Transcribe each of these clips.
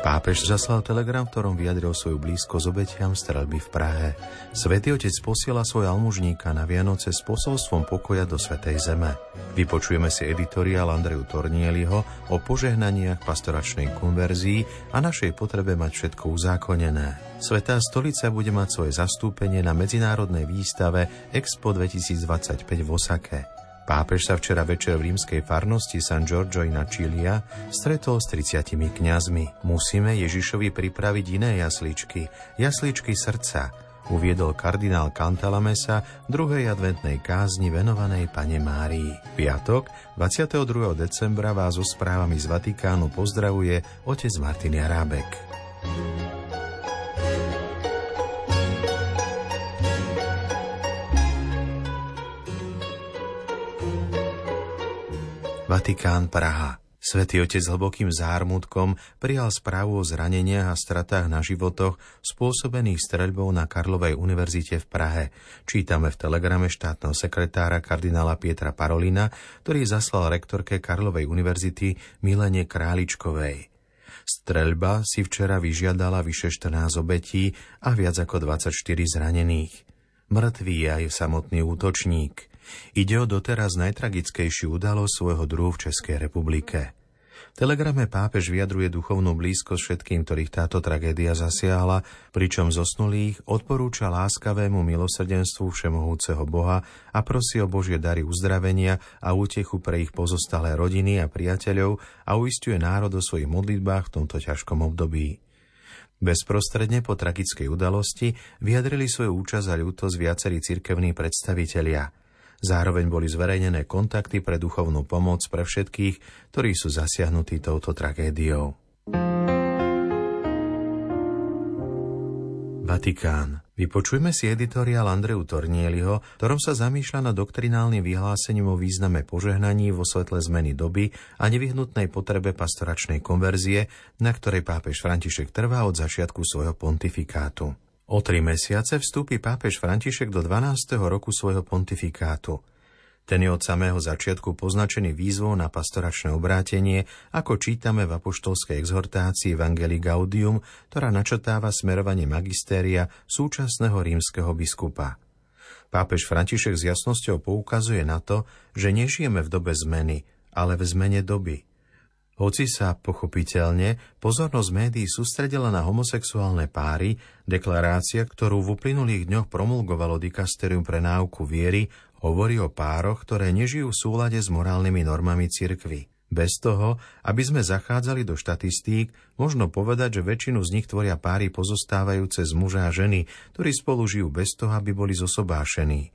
Pápež zaslal telegram, v ktorom vyjadril svoju blízkosť obetiam streľby v Prahe. Svetý otec posiela svoj almužníka na Vianoce s posolstvom pokoja do Svetej Zeme. Vypočujeme si editoriál Andreju Tornieliho o požehnaniach pastoračnej konverzii a našej potrebe mať všetko uzákonené. Svetá stolica bude mať svoje zastúpenie na medzinárodnej výstave Expo 2025 v Osake. Pápež sa včera večer v rímskej farnosti San Giorgio in Acilia stretol s 30 kňazmi. Musíme Ježišovi pripraviť iné jasličky, jasličky srdca, uviedol kardinál Cantalamessa v druhej adventnej kázni venovanej Pane Márii. Piatok, 22. decembra vás so správami z Vatikánu pozdravuje otec Martin Jarábek. Vatikán Praha. Svetý otec s hlbokým zármutkom prijal správu o zraneniach a stratách na životoch spôsobených streľbou na Karlovej univerzite v Prahe. Čítame v telegrame štátneho sekretára kardinála Pietra Parolina, ktorý zaslal rektorke Karlovej univerzity Milene Králičkovej. Streľba si včera vyžiadala vyše 14 obetí a viac ako 24 zranených. Mŕtvý je aj samotný útočník – Ide o doteraz najtragickejšiu udalosť svojho druhu v Českej republike. V telegrame pápež vyjadruje duchovnú blízkosť všetkým, ktorých táto tragédia zasiahla, pričom zosnulých odporúča láskavému milosrdenstvu všemohúceho Boha a prosí o Božie dary uzdravenia a útechu pre ich pozostalé rodiny a priateľov a uistuje národ o svojich modlitbách v tomto ťažkom období. Bezprostredne po tragickej udalosti vyjadrili svoju účasť a ľútosť viacerí cirkevní predstavitelia – Zároveň boli zverejnené kontakty pre duchovnú pomoc pre všetkých, ktorí sú zasiahnutí touto tragédiou. Vatikán. Vypočujme si editoriál Andreu Tornieliho, ktorom sa zamýšľa nad doktrinálnym vyhlásením o význame požehnaní vo svetle zmeny doby a nevyhnutnej potrebe pastoračnej konverzie, na ktorej pápež František trvá od začiatku svojho pontifikátu. O tri mesiace vstúpi pápež František do 12. roku svojho pontifikátu. Ten je od samého začiatku poznačený výzvou na pastoračné obrátenie, ako čítame v apoštolskej exhortácii Evangelii Gaudium, ktorá načotáva smerovanie magistéria súčasného rímskeho biskupa. Pápež František s jasnosťou poukazuje na to, že nežijeme v dobe zmeny, ale v zmene doby – hoci sa, pochopiteľne, pozornosť médií sústredila na homosexuálne páry, deklarácia, ktorú v uplynulých dňoch promulgovalo dikasterium pre náuku viery, hovorí o pároch, ktoré nežijú v súlade s morálnymi normami cirkvy. Bez toho, aby sme zachádzali do štatistík, možno povedať, že väčšinu z nich tvoria páry pozostávajúce z muža a ženy, ktorí spolu žijú bez toho, aby boli zosobášení.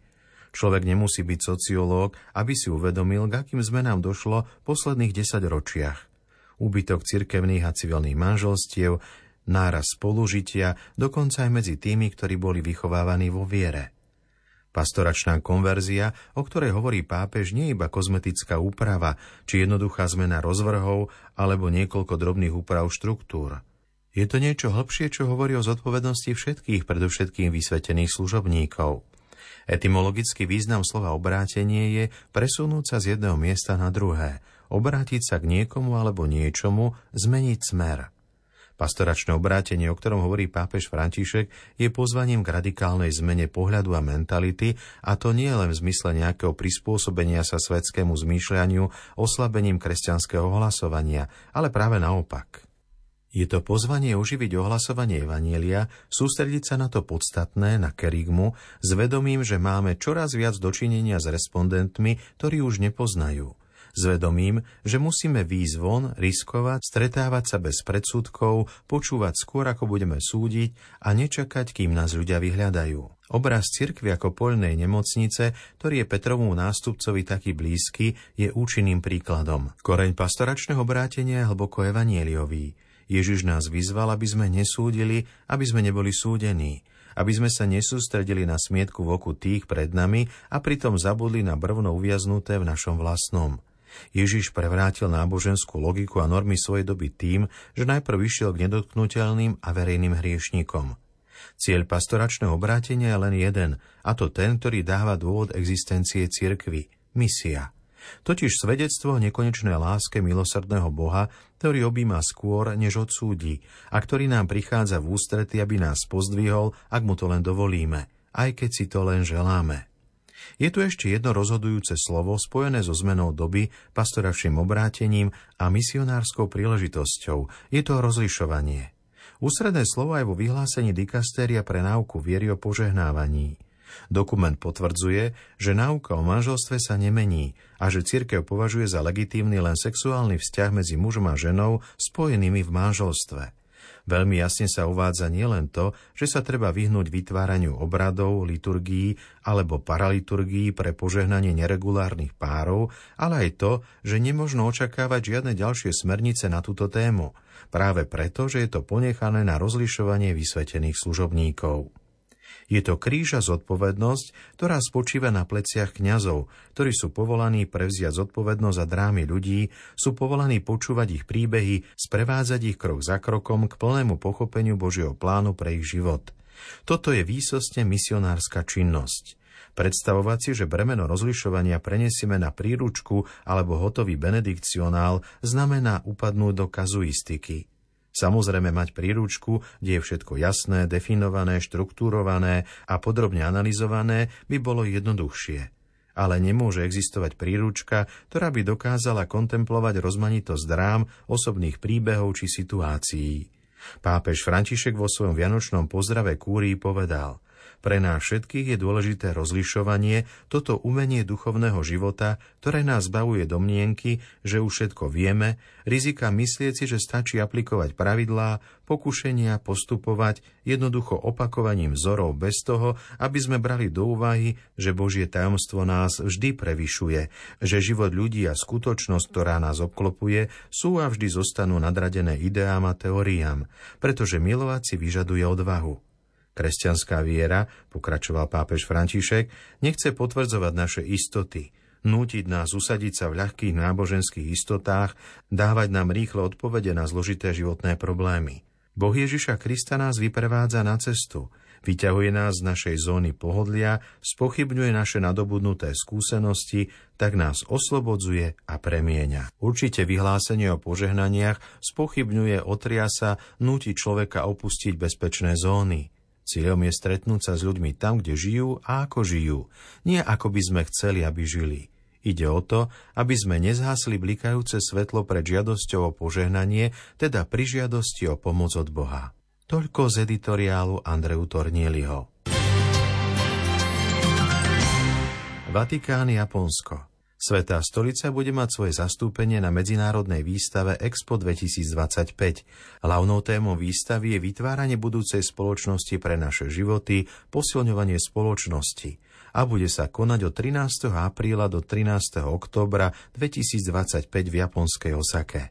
Človek nemusí byť sociológ, aby si uvedomil, k akým zmenám došlo v posledných desať ročiach úbytok cirkevných a civilných manželstiev, náraz spolužitia, dokonca aj medzi tými, ktorí boli vychovávaní vo viere. Pastoračná konverzia, o ktorej hovorí pápež, nie je iba kozmetická úprava, či jednoduchá zmena rozvrhov, alebo niekoľko drobných úprav štruktúr. Je to niečo hlbšie, čo hovorí o zodpovednosti všetkých, predovšetkým vysvetených služobníkov. Etymologický význam slova obrátenie je presunúť sa z jedného miesta na druhé – obrátiť sa k niekomu alebo niečomu, zmeniť smer. Pastoračné obrátenie, o ktorom hovorí pápež František, je pozvaním k radikálnej zmene pohľadu a mentality, a to nie len v zmysle nejakého prispôsobenia sa svetskému zmýšľaniu oslabením kresťanského hlasovania, ale práve naopak. Je to pozvanie oživiť ohlasovanie Evanielia, sústrediť sa na to podstatné, na kerigmu, s vedomím, že máme čoraz viac dočinenia s respondentmi, ktorí už nepoznajú – s vedomím, že musíme výjsť von, riskovať, stretávať sa bez predsudkov, počúvať skôr, ako budeme súdiť a nečakať, kým nás ľudia vyhľadajú. Obraz cirkvi ako poľnej nemocnice, ktorý je Petrovmu nástupcovi taký blízky, je účinným príkladom. Koreň pastoračného obrátenia je hlboko evanieliový. Ježiš nás vyzval, aby sme nesúdili, aby sme neboli súdení aby sme sa nesústredili na smietku v oku tých pred nami a pritom zabudli na brvno uviaznuté v našom vlastnom. Ježiš prevrátil náboženskú logiku a normy svojej doby tým, že najprv išiel k nedotknutelným a verejným hriešnikom. Cieľ pastoračného obrátenia je len jeden, a to ten, ktorý dáva dôvod existencie cirkvy – misia. Totiž svedectvo o nekonečnej láske milosrdného Boha, ktorý objíma skôr, než odsúdi a ktorý nám prichádza v ústrety, aby nás pozdvihol, ak mu to len dovolíme, aj keď si to len želáme. Je tu ešte jedno rozhodujúce slovo spojené so zmenou doby, pastoračným obrátením a misionárskou príležitosťou. Je to rozlišovanie. Ústredné slovo aj vo vyhlásení dikastéria pre náuku viery o požehnávaní. Dokument potvrdzuje, že náuka o manželstve sa nemení a že cirkev považuje za legitímny len sexuálny vzťah medzi mužom a ženou spojenými v manželstve. Veľmi jasne sa uvádza nielen to, že sa treba vyhnúť vytváraniu obradov, liturgií alebo paraliturgií pre požehnanie neregulárnych párov, ale aj to, že nemožno očakávať žiadne ďalšie smernice na túto tému, práve preto, že je to ponechané na rozlišovanie vysvetených služobníkov. Je to kríž a zodpovednosť, ktorá spočíva na pleciach kňazov, ktorí sú povolaní prevziať zodpovednosť za drámy ľudí, sú povolaní počúvať ich príbehy, sprevádzať ich krok za krokom k plnému pochopeniu Božieho plánu pre ich život. Toto je výsostne misionárska činnosť. Predstavovať si, že bremeno rozlišovania prenesieme na príručku alebo hotový benedikcionál, znamená upadnúť do kazuistiky. Samozrejme mať príručku, kde je všetko jasné, definované, štruktúrované a podrobne analyzované, by bolo jednoduchšie. Ale nemôže existovať príručka, ktorá by dokázala kontemplovať rozmanitosť drám, osobných príbehov či situácií. Pápež František vo svojom vianočnom pozdrave kúrii povedal pre nás všetkých je dôležité rozlišovanie, toto umenie duchovného života, ktoré nás bavuje domnienky, že už všetko vieme, rizika myslieť si, že stačí aplikovať pravidlá, pokušenia postupovať jednoducho opakovaním vzorov bez toho, aby sme brali do úvahy, že Božie tajomstvo nás vždy prevyšuje, že život ľudí a skutočnosť, ktorá nás obklopuje, sú a vždy zostanú nadradené ideám a teóriám, pretože milovať si vyžaduje odvahu. Kresťanská viera, pokračoval pápež František, nechce potvrdzovať naše istoty, nútiť nás usadiť sa v ľahkých náboženských istotách, dávať nám rýchle odpovede na zložité životné problémy. Boh Ježiša Krista nás vyprevádza na cestu, vyťahuje nás z našej zóny pohodlia, spochybňuje naše nadobudnuté skúsenosti, tak nás oslobodzuje a premieňa. Určite vyhlásenie o požehnaniach spochybňuje, otriasa, núti človeka opustiť bezpečné zóny. Cieľom je stretnúť sa s ľuďmi tam, kde žijú a ako žijú, nie ako by sme chceli, aby žili. Ide o to, aby sme nezhasli blikajúce svetlo pred žiadosťou o požehnanie, teda pri žiadosti o pomoc od Boha. Toľko z editoriálu Andreu Tornieliho. Vatikán, Japonsko. Svetá stolica bude mať svoje zastúpenie na medzinárodnej výstave Expo 2025. Hlavnou témou výstavy je vytváranie budúcej spoločnosti pre naše životy, posilňovanie spoločnosti a bude sa konať od 13. apríla do 13. oktobra 2025 v japonskej Osake.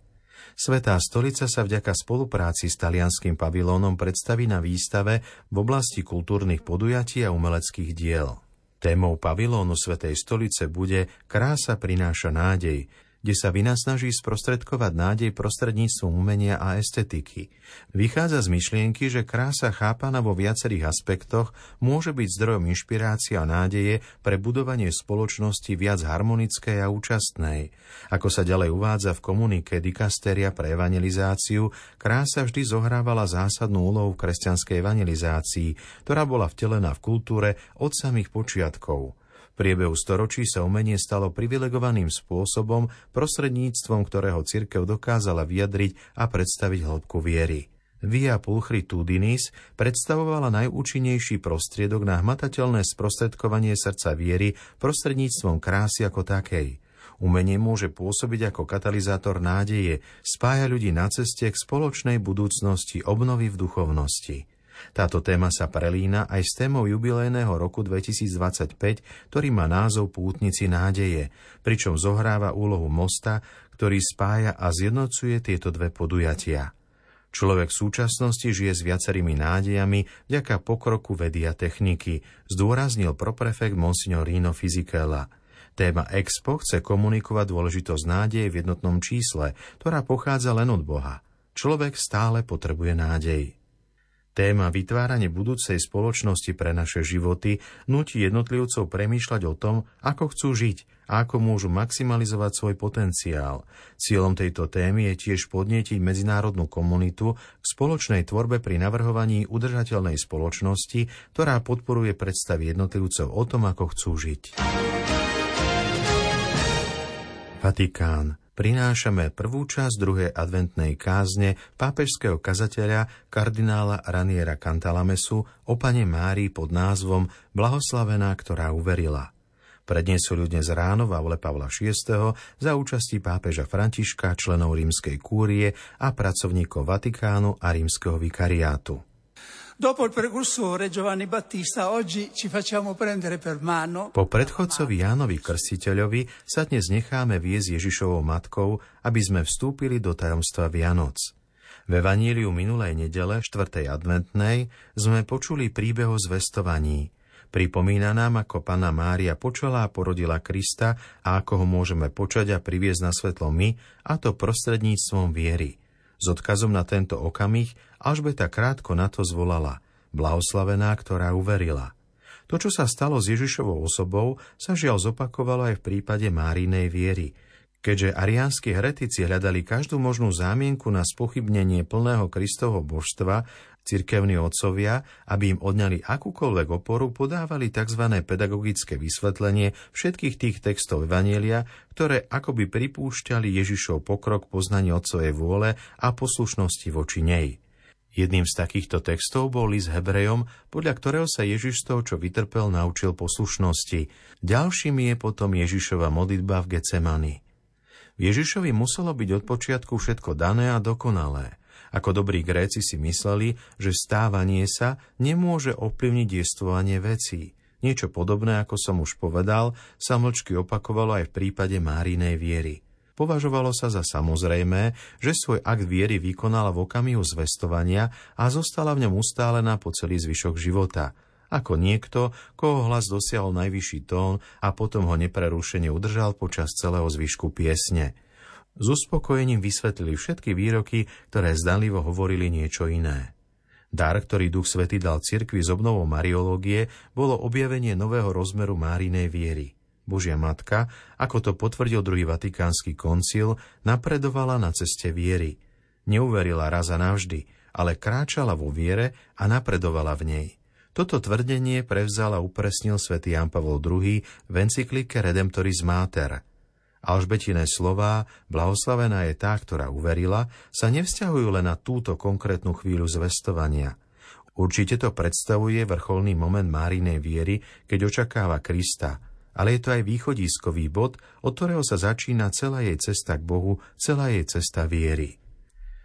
Svetá stolica sa vďaka spolupráci s talianským pavilónom predstaví na výstave v oblasti kultúrnych podujatí a umeleckých diel. Témou pavilónu Svetej stolice bude Krása prináša nádej, kde sa vynasnaží sprostredkovať nádej prostredníctvom umenia a estetiky. Vychádza z myšlienky, že krása chápaná vo viacerých aspektoch môže byť zdrojom inšpirácie a nádeje pre budovanie spoločnosti viac harmonickej a účastnej. Ako sa ďalej uvádza v komunike Dikasteria pre evangelizáciu, krása vždy zohrávala zásadnú úlohu v kresťanskej evangelizácii, ktorá bola vtelená v kultúre od samých počiatkov priebehu storočí sa umenie stalo privilegovaným spôsobom, prostredníctvom ktorého cirkev dokázala vyjadriť a predstaviť hĺbku viery. Via Pulchritudinis predstavovala najúčinnejší prostriedok na hmatateľné sprostredkovanie srdca viery prostredníctvom krásy ako takej. Umenie môže pôsobiť ako katalizátor nádeje, spája ľudí na ceste k spoločnej budúcnosti obnovy v duchovnosti. Táto téma sa prelína aj s témou jubilejného roku 2025, ktorý má názov Pútnici nádeje, pričom zohráva úlohu mosta, ktorý spája a zjednocuje tieto dve podujatia. Človek v súčasnosti žije s viacerými nádejami vďaka pokroku vedy a techniky, zdôraznil proprefekt Monsignor Rino Fizikela. Téma Expo chce komunikovať dôležitosť nádeje v jednotnom čísle, ktorá pochádza len od Boha. Človek stále potrebuje nádej. Téma vytváranie budúcej spoločnosti pre naše životy nutí jednotlivcov premýšľať o tom, ako chcú žiť a ako môžu maximalizovať svoj potenciál. Cieľom tejto témy je tiež podnietiť medzinárodnú komunitu k spoločnej tvorbe pri navrhovaní udržateľnej spoločnosti, ktorá podporuje predstavy jednotlivcov o tom, ako chcú žiť. Vatikán prinášame prvú časť druhej adventnej kázne pápežského kazateľa kardinála Raniera Cantalamesu o pane Márii pod názvom Blahoslavená, ktorá uverila. Predniesol ju dnes ráno v Pavla VI. za účasti pápeža Františka, členov rímskej kúrie a pracovníkov Vatikánu a rímskeho vikariátu. Dopo il precursore Giovanni Battista, oggi ci facciamo prendere per mano. Po predchodcovi Jánovi Krstiteľovi sa dnes necháme viesť Ježišovou matkou, aby sme vstúpili do tajomstva Vianoc. V Evaníliu minulej nedele, 4. adventnej, sme počuli príbeh o zvestovaní. Pripomína nám, ako Pana Mária počala a porodila Krista a ako ho môžeme počať a priviesť na svetlo my, a to prostredníctvom viery – s odkazom na tento okamih Alžbeta krátko na to zvolala blahoslavená, ktorá uverila. To, čo sa stalo s Ježišovou osobou, sa žiaľ zopakovalo aj v prípade Márinej viery. Keďže ariánsky heretici hľadali každú možnú zámienku na spochybnenie plného Kristovho božstva, Cirkevní otcovia, aby im odňali akúkoľvek oporu, podávali tzv. pedagogické vysvetlenie všetkých tých textov Evanielia, ktoré akoby pripúšťali Ježišov pokrok poznanie otcovej vôle a poslušnosti voči nej. Jedným z takýchto textov bol list Hebrejom, podľa ktorého sa Ježiš toho, čo vytrpel, naučil poslušnosti. Ďalším je potom Ježišova modlitba v Gecemani. Ježišovi muselo byť od počiatku všetko dané a dokonalé – ako dobrí Gréci si mysleli, že stávanie sa nemôže ovplyvniť jestvovanie vecí. Niečo podobné, ako som už povedal, sa mlčky opakovalo aj v prípade Márinej viery. Považovalo sa za samozrejmé, že svoj akt viery vykonala v okamihu zvestovania a zostala v ňom ustálená po celý zvyšok života – ako niekto, koho hlas dosiahol najvyšší tón a potom ho neprerušene udržal počas celého zvyšku piesne. S uspokojením vysvetlili všetky výroky, ktoré zdanlivo hovorili niečo iné. Dar, ktorý Duch Svety dal cirkvi z obnovou Mariológie, bolo objavenie nového rozmeru Márinej viery. Božia Matka, ako to potvrdil druhý vatikánsky koncil, napredovala na ceste viery. Neuverila raz a navždy, ale kráčala vo viere a napredovala v nej. Toto tvrdenie prevzal a upresnil svätý Jan Pavol II v encyklike Redemptoris Mater – Alžbetine slová, blahoslavená je tá, ktorá uverila, sa nevzťahujú len na túto konkrétnu chvíľu zvestovania. Určite to predstavuje vrcholný moment Márinej viery, keď očakáva Krista, ale je to aj východiskový bod, od ktorého sa začína celá jej cesta k Bohu, celá jej cesta viery.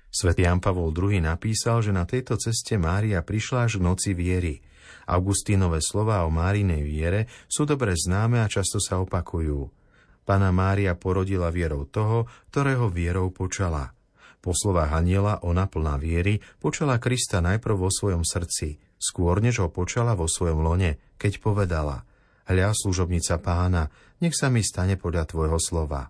Svetý Jan Pavol II napísal, že na tejto ceste Mária prišla až k noci viery. Augustínové slova o Márinej viere sú dobre známe a často sa opakujú. Pana Mária porodila vierou toho, ktorého vierou počala. Po slovách aniela ona plná viery počala Krista najprv vo svojom srdci, skôr než ho počala vo svojom lone, keď povedala Hľa, služobnica pána, nech sa mi stane podľa tvojho slova.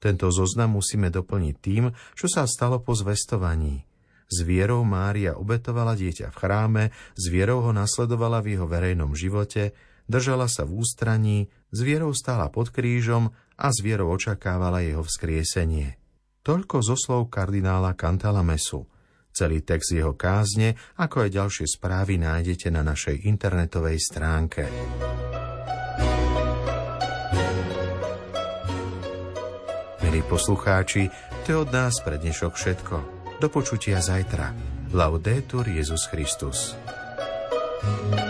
Tento zoznam musíme doplniť tým, čo sa stalo po zvestovaní. S vierou Mária obetovala dieťa v chráme, s vierou ho nasledovala v jeho verejnom živote, držala sa v ústraní, s vierou stála pod krížom a s vierou očakávala jeho vzkriesenie. Toľko zo slov kardinála Cantala Mesu. Celý text jeho kázne, ako aj ďalšie správy nájdete na našej internetovej stránke. Milí poslucháči, to je od nás pre dnešok všetko. Do počutia zajtra. Laudetur Jezus Christus. thank you